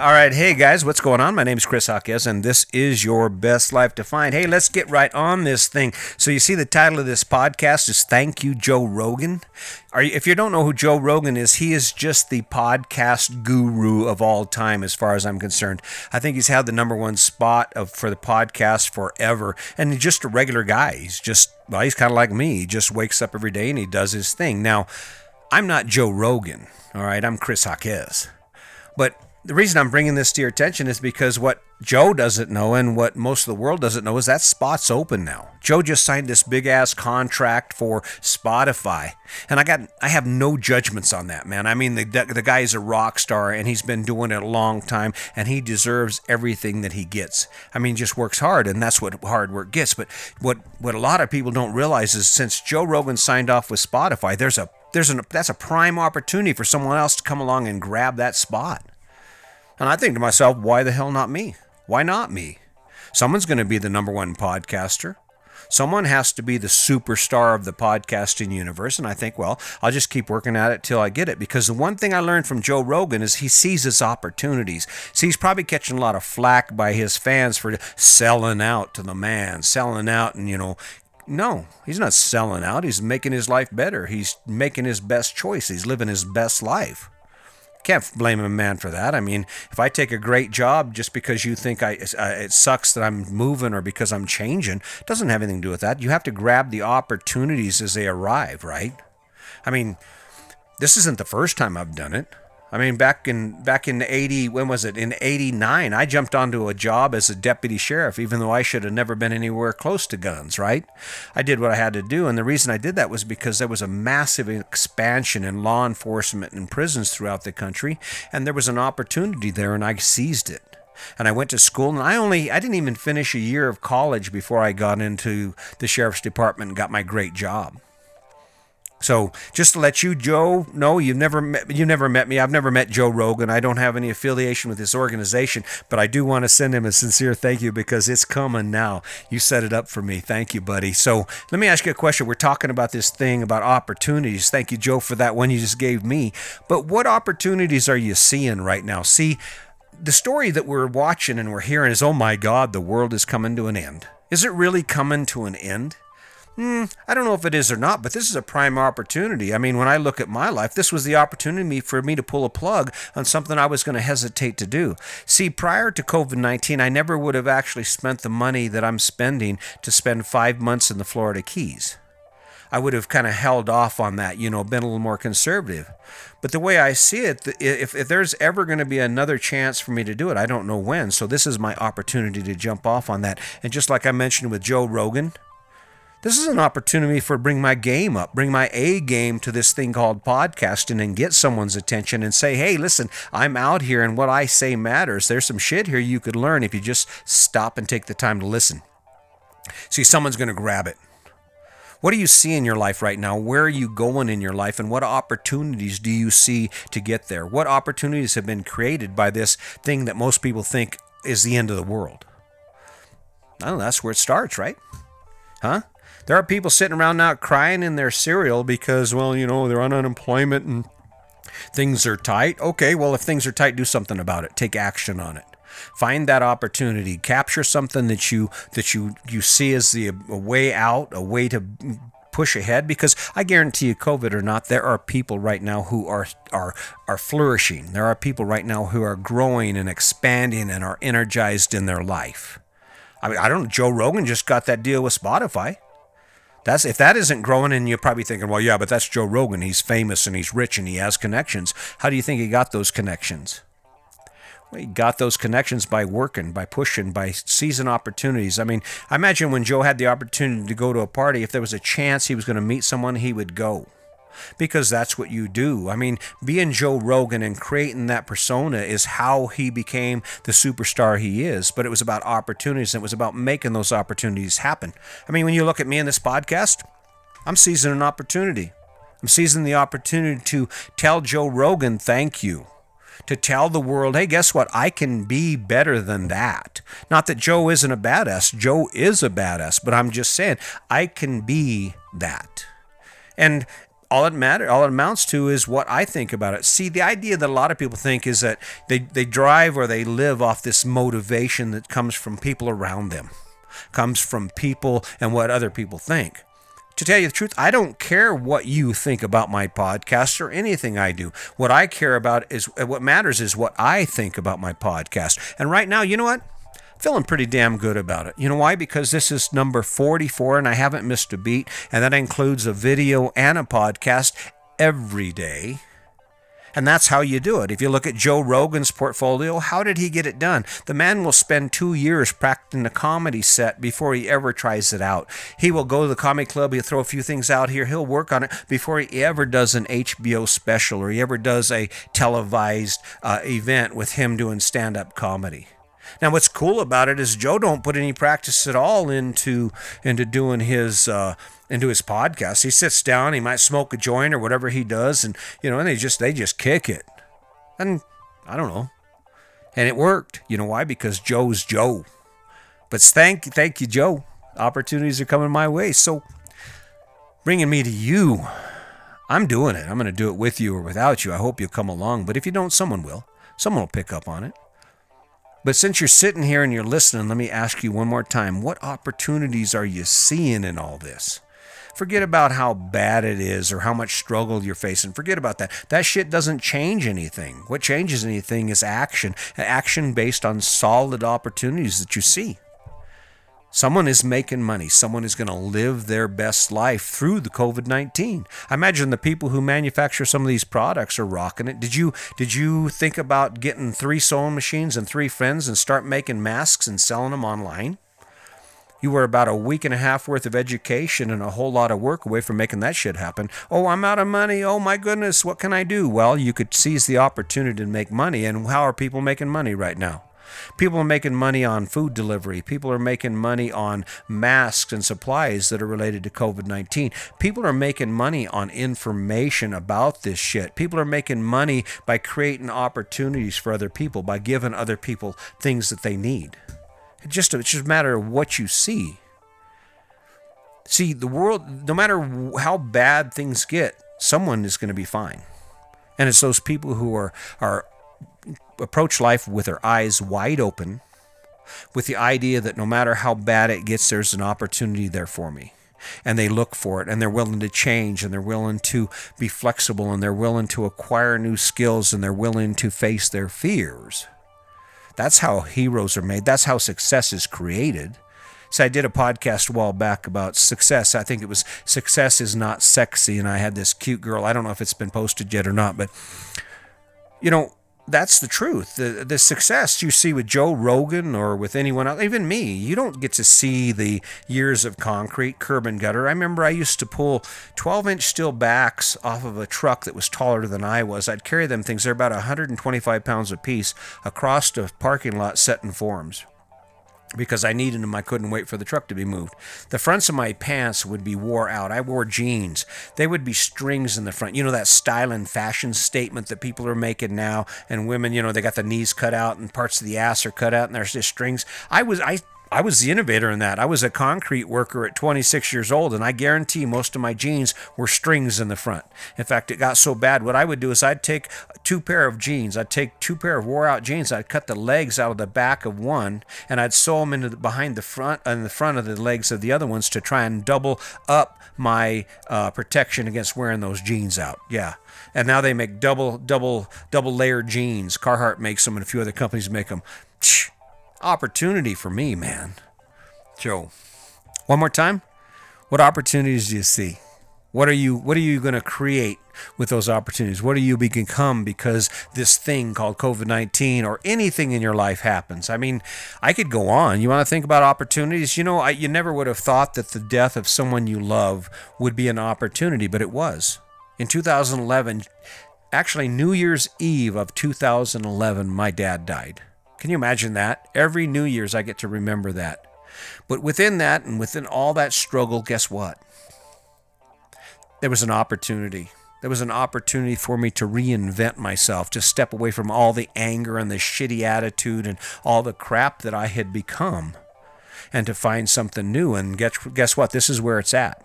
All right, hey guys, what's going on? My name is Chris Hawkes, and this is your best life defined. Hey, let's get right on this thing. So you see, the title of this podcast is "Thank You, Joe Rogan." Are you, if you don't know who Joe Rogan is, he is just the podcast guru of all time, as far as I'm concerned. I think he's had the number one spot of for the podcast forever, and he's just a regular guy. He's just well, he's kind of like me. He just wakes up every day and he does his thing. Now, I'm not Joe Rogan. All right, I'm Chris Hawkes, but the reason I'm bringing this to your attention is because what Joe doesn't know and what most of the world doesn't know is that spot's open now. Joe just signed this big ass contract for Spotify, and I got I have no judgments on that man. I mean the the guy is a rock star and he's been doing it a long time and he deserves everything that he gets. I mean just works hard and that's what hard work gets. But what what a lot of people don't realize is since Joe Rogan signed off with Spotify, there's a there's an that's a prime opportunity for someone else to come along and grab that spot. And I think to myself, why the hell not me? Why not me? Someone's going to be the number one podcaster. Someone has to be the superstar of the podcasting universe. And I think, well, I'll just keep working at it till I get it. Because the one thing I learned from Joe Rogan is he sees his opportunities. See, he's probably catching a lot of flack by his fans for selling out to the man, selling out and, you know, no, he's not selling out. He's making his life better. He's making his best choice. He's living his best life. Can't blame a man for that. I mean, if I take a great job just because you think I uh, it sucks that I'm moving or because I'm changing, doesn't have anything to do with that. You have to grab the opportunities as they arrive, right? I mean, this isn't the first time I've done it. I mean, back in back in '80, when was it? In '89, I jumped onto a job as a deputy sheriff, even though I should have never been anywhere close to guns. Right? I did what I had to do, and the reason I did that was because there was a massive expansion in law enforcement and prisons throughout the country, and there was an opportunity there, and I seized it and I went to school and I only I didn't even finish a year of college before I got into the sheriff's department and got my great job. So just to let you, Joe, know you've never met, you never met me. I've never met Joe Rogan. I don't have any affiliation with this organization, but I do want to send him a sincere thank you because it's coming now. You set it up for me. Thank you, buddy. So let me ask you a question. We're talking about this thing about opportunities. Thank you, Joe, for that one you just gave me. But what opportunities are you seeing right now? See, the story that we're watching and we're hearing is, oh my God, the world is coming to an end. Is it really coming to an end? Hmm, I don't know if it is or not, but this is a prime opportunity. I mean, when I look at my life, this was the opportunity for me to pull a plug on something I was going to hesitate to do. See, prior to COVID 19, I never would have actually spent the money that I'm spending to spend five months in the Florida Keys. I would have kind of held off on that, you know, been a little more conservative. But the way I see it, if, if there's ever going to be another chance for me to do it, I don't know when. So this is my opportunity to jump off on that. And just like I mentioned with Joe Rogan, this is an opportunity for bring my game up, bring my A game to this thing called podcasting and get someone's attention and say, hey, listen, I'm out here and what I say matters. There's some shit here you could learn if you just stop and take the time to listen. See, someone's going to grab it. What do you see in your life right now? Where are you going in your life? And what opportunities do you see to get there? What opportunities have been created by this thing that most people think is the end of the world? Oh, that's where it starts, right? Huh? There are people sitting around now crying in their cereal because, well, you know, they're on unemployment and things are tight. Okay, well, if things are tight, do something about it. Take action on it. Find that opportunity. Capture something that you that you you see as the a way out, a way to push ahead because I guarantee you COVID or not there are people right now who are are are flourishing. There are people right now who are growing and expanding and are energized in their life. I mean, I don't Joe Rogan just got that deal with Spotify. That's if that isn't growing, and you're probably thinking, well, yeah, but that's Joe Rogan. He's famous and he's rich and he has connections. How do you think he got those connections? Well, he got those connections by working, by pushing, by seizing opportunities. I mean, I imagine when Joe had the opportunity to go to a party, if there was a chance he was going to meet someone, he would go because that's what you do. I mean, being Joe Rogan and creating that persona is how he became the superstar he is. But it was about opportunities and it was about making those opportunities happen. I mean, when you look at me in this podcast, I'm seizing an opportunity. I'm seizing the opportunity to tell Joe Rogan thank you. To tell the world, hey, guess what? I can be better than that. Not that Joe isn't a badass. Joe is a badass, but I'm just saying I can be that. And all it matter all it amounts to is what I think about it. See, the idea that a lot of people think is that they, they drive or they live off this motivation that comes from people around them, comes from people and what other people think. To tell you the truth, I don't care what you think about my podcast or anything I do. What I care about is what matters is what I think about my podcast. And right now, you know what? Feeling pretty damn good about it. You know why? Because this is number 44 and I haven't missed a beat. And that includes a video and a podcast every day. And that's how you do it. If you look at Joe Rogan's portfolio, how did he get it done? The man will spend two years practicing a comedy set before he ever tries it out. He will go to the comedy club, he'll throw a few things out here, he'll work on it before he ever does an HBO special or he ever does a televised uh, event with him doing stand up comedy. Now, what's cool about it is Joe don't put any practice at all into into doing his uh, into his podcast. He sits down, he might smoke a joint or whatever he does, and you know, and they just they just kick it, and I don't know, and it worked. You know why? Because Joe's Joe. But thank thank you, Joe. Opportunities are coming my way, so bringing me to you. I'm doing it. I'm going to do it with you or without you. I hope you'll come along. But if you don't, someone will. Someone will pick up on it. But since you're sitting here and you're listening, let me ask you one more time what opportunities are you seeing in all this? Forget about how bad it is or how much struggle you're facing. Forget about that. That shit doesn't change anything. What changes anything is action, action based on solid opportunities that you see. Someone is making money. Someone is going to live their best life through the COVID nineteen. I imagine the people who manufacture some of these products are rocking it. Did you did you think about getting three sewing machines and three friends and start making masks and selling them online? You were about a week and a half worth of education and a whole lot of work away from making that shit happen. Oh, I'm out of money. Oh my goodness, what can I do? Well, you could seize the opportunity to make money. And how are people making money right now? People are making money on food delivery. People are making money on masks and supplies that are related to COVID 19. People are making money on information about this shit. People are making money by creating opportunities for other people, by giving other people things that they need. It just, it's just a matter of what you see. See, the world, no matter how bad things get, someone is going to be fine. And it's those people who are, are approach life with their eyes wide open, with the idea that no matter how bad it gets, there's an opportunity there for me. And they look for it and they're willing to change and they're willing to be flexible and they're willing to acquire new skills and they're willing to face their fears. That's how heroes are made. That's how success is created. So I did a podcast a while back about success. I think it was Success is Not Sexy. And I had this cute girl. I don't know if it's been posted yet or not, but you know, that's the truth. The the success you see with Joe Rogan or with anyone else, even me, you don't get to see the years of concrete, curb and gutter. I remember I used to pull 12 inch steel backs off of a truck that was taller than I was. I'd carry them things, they're about 125 pounds a piece, across a parking lot set in forms because I needed them. I couldn't wait for the truck to be moved. The fronts of my pants would be wore out. I wore jeans. They would be strings in the front. You know that style and fashion statement that people are making now, and women, you know, they got the knees cut out and parts of the ass are cut out, and there's just strings. I was I I was the innovator in that. I was a concrete worker at 26 years old, and I guarantee most of my jeans were strings in the front. In fact, it got so bad. What I would do is I'd take two pair of jeans. I'd take two pair of wore-out jeans. I'd cut the legs out of the back of one, and I'd sew them into the, behind the front and the front of the legs of the other ones to try and double up my uh, protection against wearing those jeans out. Yeah. And now they make double, double, double layered jeans. Carhartt makes them, and a few other companies make them opportunity for me, man. Joe, one more time. What opportunities do you see? What are you what are you going to create with those opportunities? What are you become because this thing called COVID-19 or anything in your life happens? I mean, I could go on. You want to think about opportunities? You know, I, you never would have thought that the death of someone you love would be an opportunity, but it was. In 2011, actually New Year's Eve of 2011, my dad died. Can you imagine that? Every New Year's, I get to remember that. But within that and within all that struggle, guess what? There was an opportunity. There was an opportunity for me to reinvent myself, to step away from all the anger and the shitty attitude and all the crap that I had become, and to find something new. And guess, what? This is where it's at.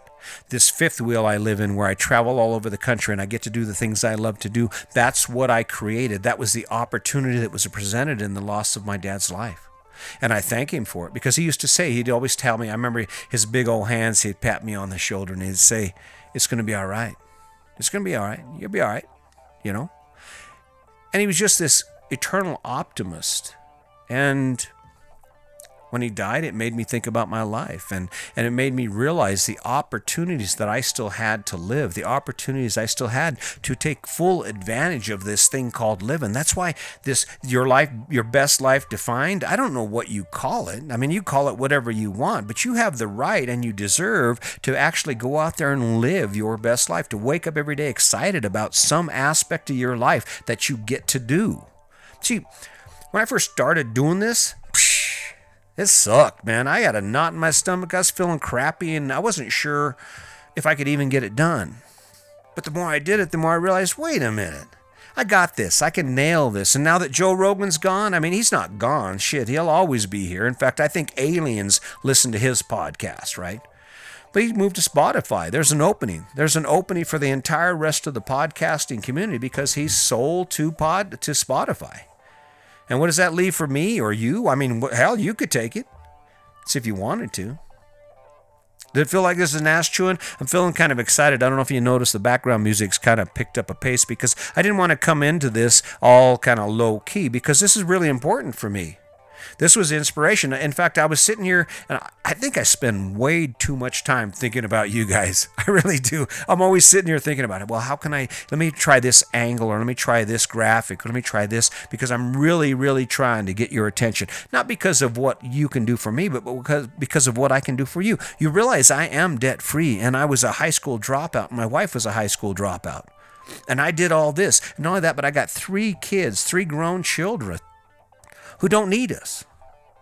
This fifth wheel I live in, where I travel all over the country and I get to do the things I love to do, that's what I created. That was the opportunity that was presented in the loss of my dad's life. And I thank him for it because he used to say, he'd always tell me, I remember his big old hands, he'd pat me on the shoulder and he'd say, It's going to be all right. It's going to be all right. You'll be all right, you know? And he was just this eternal optimist. And when he died, it made me think about my life and, and it made me realize the opportunities that I still had to live, the opportunities I still had to take full advantage of this thing called living. That's why this your life, your best life defined, I don't know what you call it. I mean, you call it whatever you want, but you have the right and you deserve to actually go out there and live your best life, to wake up every day excited about some aspect of your life that you get to do. See, when I first started doing this, it sucked, man. I had a knot in my stomach. I was feeling crappy and I wasn't sure if I could even get it done. But the more I did it, the more I realized wait a minute. I got this. I can nail this. And now that Joe Rogan's gone, I mean, he's not gone. Shit, he'll always be here. In fact, I think aliens listen to his podcast, right? But he moved to Spotify. There's an opening. There's an opening for the entire rest of the podcasting community because he's sold to pod to Spotify. And what does that leave for me or you? I mean, hell, you could take it. It's if you wanted to. Did it feel like this is an ass chewing? I'm feeling kind of excited. I don't know if you noticed the background music's kind of picked up a pace because I didn't want to come into this all kind of low key because this is really important for me. This was inspiration. In fact, I was sitting here and I think I spend way too much time thinking about you guys. I really do. I'm always sitting here thinking about it. Well, how can I, let me try this angle or let me try this graphic or let me try this because I'm really, really trying to get your attention. Not because of what you can do for me, but because, because of what I can do for you. You realize I am debt free and I was a high school dropout. My wife was a high school dropout. And I did all this. Not only that, but I got three kids, three grown children who don't need us.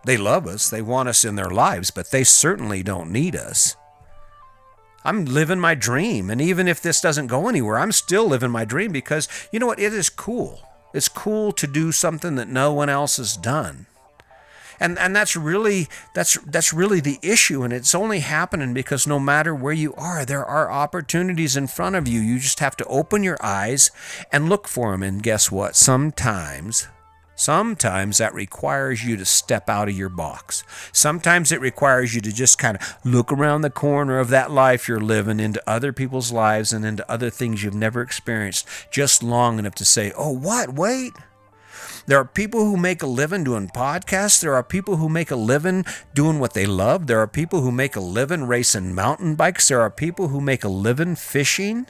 They love us, they want us in their lives, but they certainly don't need us. I'm living my dream. And even if this doesn't go anywhere, I'm still living my dream because you know what? It is cool. It's cool to do something that no one else has done. And, and that's really that's that's really the issue and it's only happening because no matter where you are there are opportunities in front of you you just have to open your eyes and look for them and guess what sometimes Sometimes that requires you to step out of your box. Sometimes it requires you to just kind of look around the corner of that life you're living into other people's lives and into other things you've never experienced just long enough to say, oh, what? Wait. There are people who make a living doing podcasts. There are people who make a living doing what they love. There are people who make a living racing mountain bikes. There are people who make a living fishing.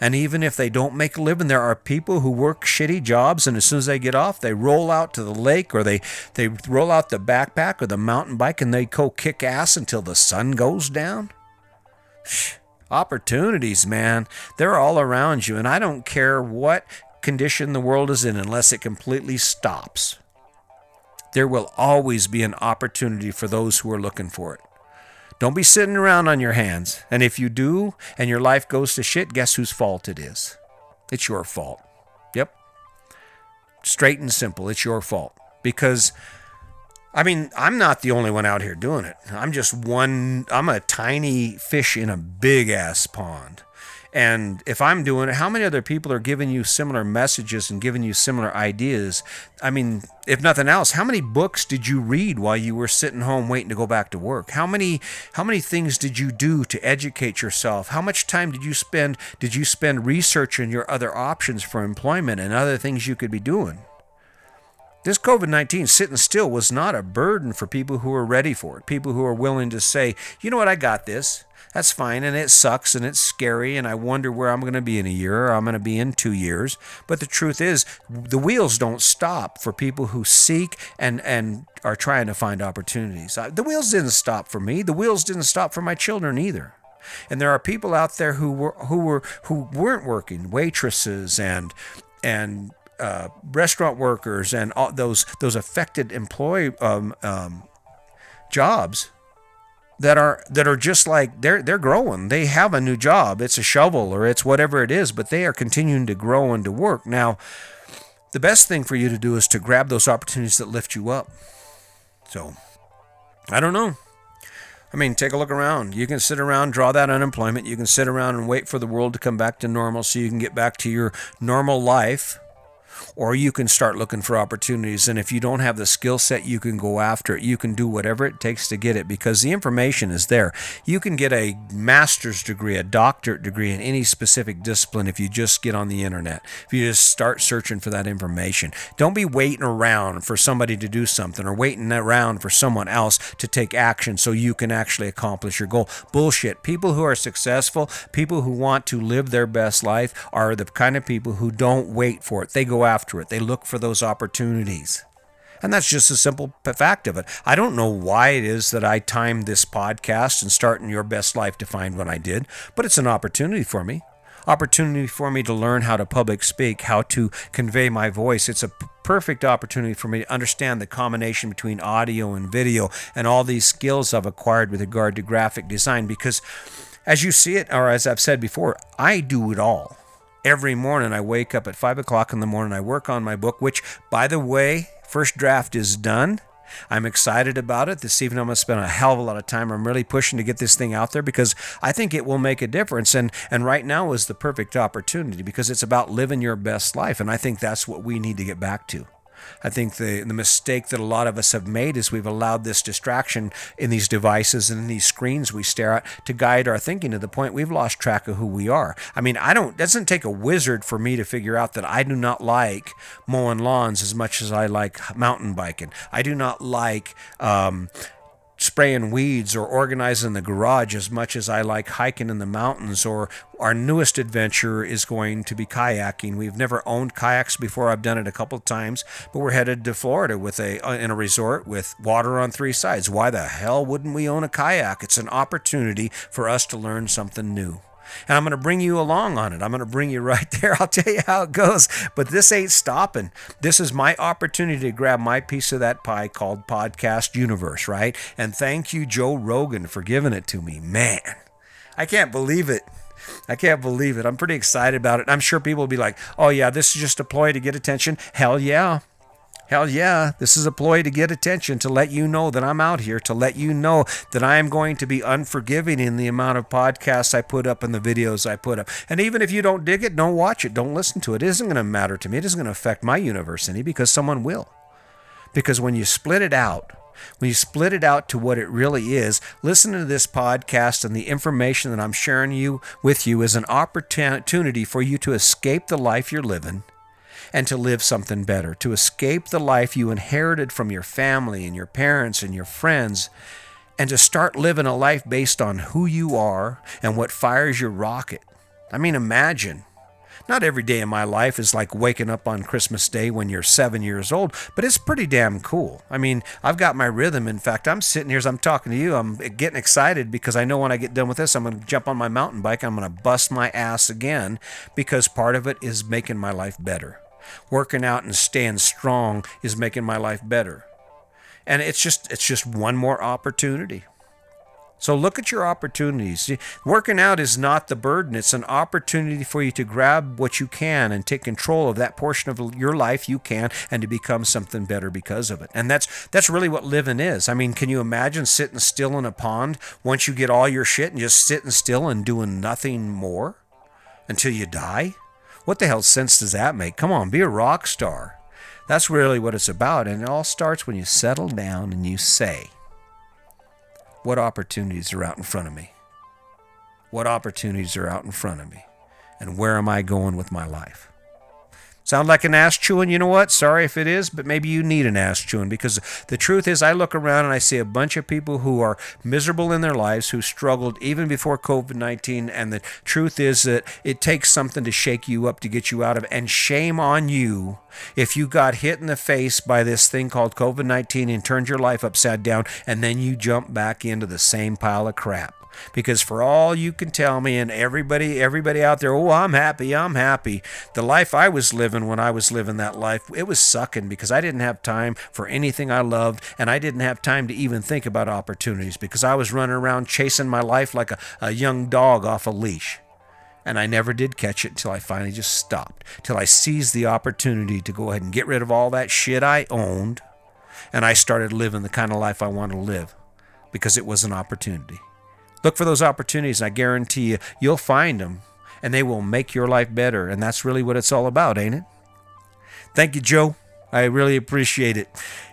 And even if they don't make a living, there are people who work shitty jobs, and as soon as they get off, they roll out to the lake or they, they roll out the backpack or the mountain bike and they go kick ass until the sun goes down. Opportunities, man, they're all around you, and I don't care what condition the world is in unless it completely stops. There will always be an opportunity for those who are looking for it. Don't be sitting around on your hands. And if you do and your life goes to shit, guess whose fault it is? It's your fault. Yep. Straight and simple. It's your fault. Because, I mean, I'm not the only one out here doing it. I'm just one, I'm a tiny fish in a big ass pond. And if I'm doing it, how many other people are giving you similar messages and giving you similar ideas? I mean, if nothing else, how many books did you read while you were sitting home waiting to go back to work? How many how many things did you do to educate yourself? How much time did you spend did you spend researching your other options for employment and other things you could be doing? This COVID 19 sitting still was not a burden for people who are ready for it, people who are willing to say, you know what, I got this. That's fine, and it sucks and it's scary, and I wonder where I'm going to be in a year or I'm going to be in two years. But the truth is, the wheels don't stop for people who seek and, and are trying to find opportunities. The wheels didn't stop for me, the wheels didn't stop for my children either. And there are people out there who were who were who weren't working, waitresses and and uh, restaurant workers and all those those affected employee um, um, jobs that are that are just like they're they're growing. They have a new job. It's a shovel or it's whatever it is, but they are continuing to grow and to work. Now, the best thing for you to do is to grab those opportunities that lift you up. So, I don't know. I mean, take a look around. You can sit around, draw that unemployment. You can sit around and wait for the world to come back to normal so you can get back to your normal life or you can start looking for opportunities. And if you don't have the skill set, you can go after it. You can do whatever it takes to get it because the information is there. You can get a master's degree, a doctorate degree in any specific discipline if you just get on the internet, if you just start searching for that information. Don't be waiting around for somebody to do something or waiting around for someone else to take action so you can actually accomplish your goal. Bullshit. People who are successful, people who want to live their best life, are the kind of people who don't wait for it. They go after it, they look for those opportunities. And that's just a simple fact of it. I don't know why it is that I timed this podcast and starting your best life defined when I did, but it's an opportunity for me. Opportunity for me to learn how to public speak, how to convey my voice. It's a perfect opportunity for me to understand the combination between audio and video and all these skills I've acquired with regard to graphic design because as you see it, or as I've said before, I do it all every morning I wake up at five o'clock in the morning. I work on my book, which, by the way, first draft is done. I'm excited about it. This evening I'm going to spend a hell of a lot of time. I'm really pushing to get this thing out there because I think it will make a difference. And and right now is the perfect opportunity because it's about living your best life. And I think that's what we need to get back to. I think the, the mistake that a lot of us have made is we've allowed this distraction in these devices and in these screens we stare at to guide our thinking to the point we've lost track of who we are. I mean, I don't, it doesn't take a wizard for me to figure out that I do not like mowing lawns as much as I like mountain biking. I do not like, um, spraying weeds or organizing the garage as much as I like hiking in the mountains or our newest adventure is going to be kayaking. We've never owned kayaks before. I've done it a couple of times, but we're headed to Florida with a uh, in a resort with water on three sides. Why the hell wouldn't we own a kayak? It's an opportunity for us to learn something new. And I'm going to bring you along on it. I'm going to bring you right there. I'll tell you how it goes. But this ain't stopping. This is my opportunity to grab my piece of that pie called Podcast Universe, right? And thank you, Joe Rogan, for giving it to me. Man, I can't believe it. I can't believe it. I'm pretty excited about it. I'm sure people will be like, oh, yeah, this is just a ploy to get attention. Hell yeah. Hell yeah, this is a ploy to get attention, to let you know that I'm out here, to let you know that I am going to be unforgiving in the amount of podcasts I put up and the videos I put up. And even if you don't dig it, don't watch it, don't listen to it. It isn't going to matter to me. It isn't going to affect my universe any because someone will. Because when you split it out, when you split it out to what it really is, listen to this podcast and the information that I'm sharing you with you is an opportunity for you to escape the life you're living and to live something better, to escape the life you inherited from your family and your parents and your friends, and to start living a life based on who you are and what fires your rocket. I mean, imagine. Not every day in my life is like waking up on Christmas Day when you're seven years old, but it's pretty damn cool. I mean, I've got my rhythm. In fact, I'm sitting here as I'm talking to you, I'm getting excited because I know when I get done with this, I'm going to jump on my mountain bike. I'm going to bust my ass again because part of it is making my life better. Working out and staying strong is making my life better. And it's just it's just one more opportunity. So look at your opportunities. Working out is not the burden. It's an opportunity for you to grab what you can and take control of that portion of your life you can and to become something better because of it. And that's that's really what living is. I mean, can you imagine sitting still in a pond once you get all your shit and just sitting still and doing nothing more until you die? What the hell sense does that make? Come on, be a rock star. That's really what it's about. And it all starts when you settle down and you say, What opportunities are out in front of me? What opportunities are out in front of me? And where am I going with my life? Sound like an ass chewing? You know what? Sorry if it is, but maybe you need an ass chewing because the truth is, I look around and I see a bunch of people who are miserable in their lives, who struggled even before COVID 19. And the truth is that it takes something to shake you up to get you out of. And shame on you if you got hit in the face by this thing called COVID 19 and turned your life upside down and then you jump back into the same pile of crap because for all you can tell me and everybody everybody out there oh i'm happy i'm happy the life i was living when i was living that life it was sucking because i didn't have time for anything i loved and i didn't have time to even think about opportunities because i was running around chasing my life like a, a young dog off a leash and I never did catch it until I finally just stopped, till I seized the opportunity to go ahead and get rid of all that shit I owned, and I started living the kind of life I want to live because it was an opportunity. Look for those opportunities, and I guarantee you, you'll find them, and they will make your life better. And that's really what it's all about, ain't it? Thank you, Joe. I really appreciate it.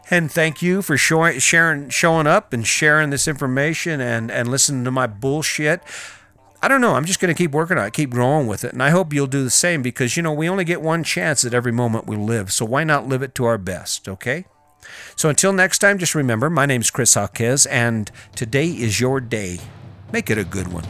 And thank you for showing, sharing, showing up and sharing this information and, and listening to my bullshit. I don't know. I'm just going to keep working on it, keep growing with it. And I hope you'll do the same because, you know, we only get one chance at every moment we live. So why not live it to our best, okay? So until next time, just remember my name's Chris Hawkes, and today is your day. Make it a good one.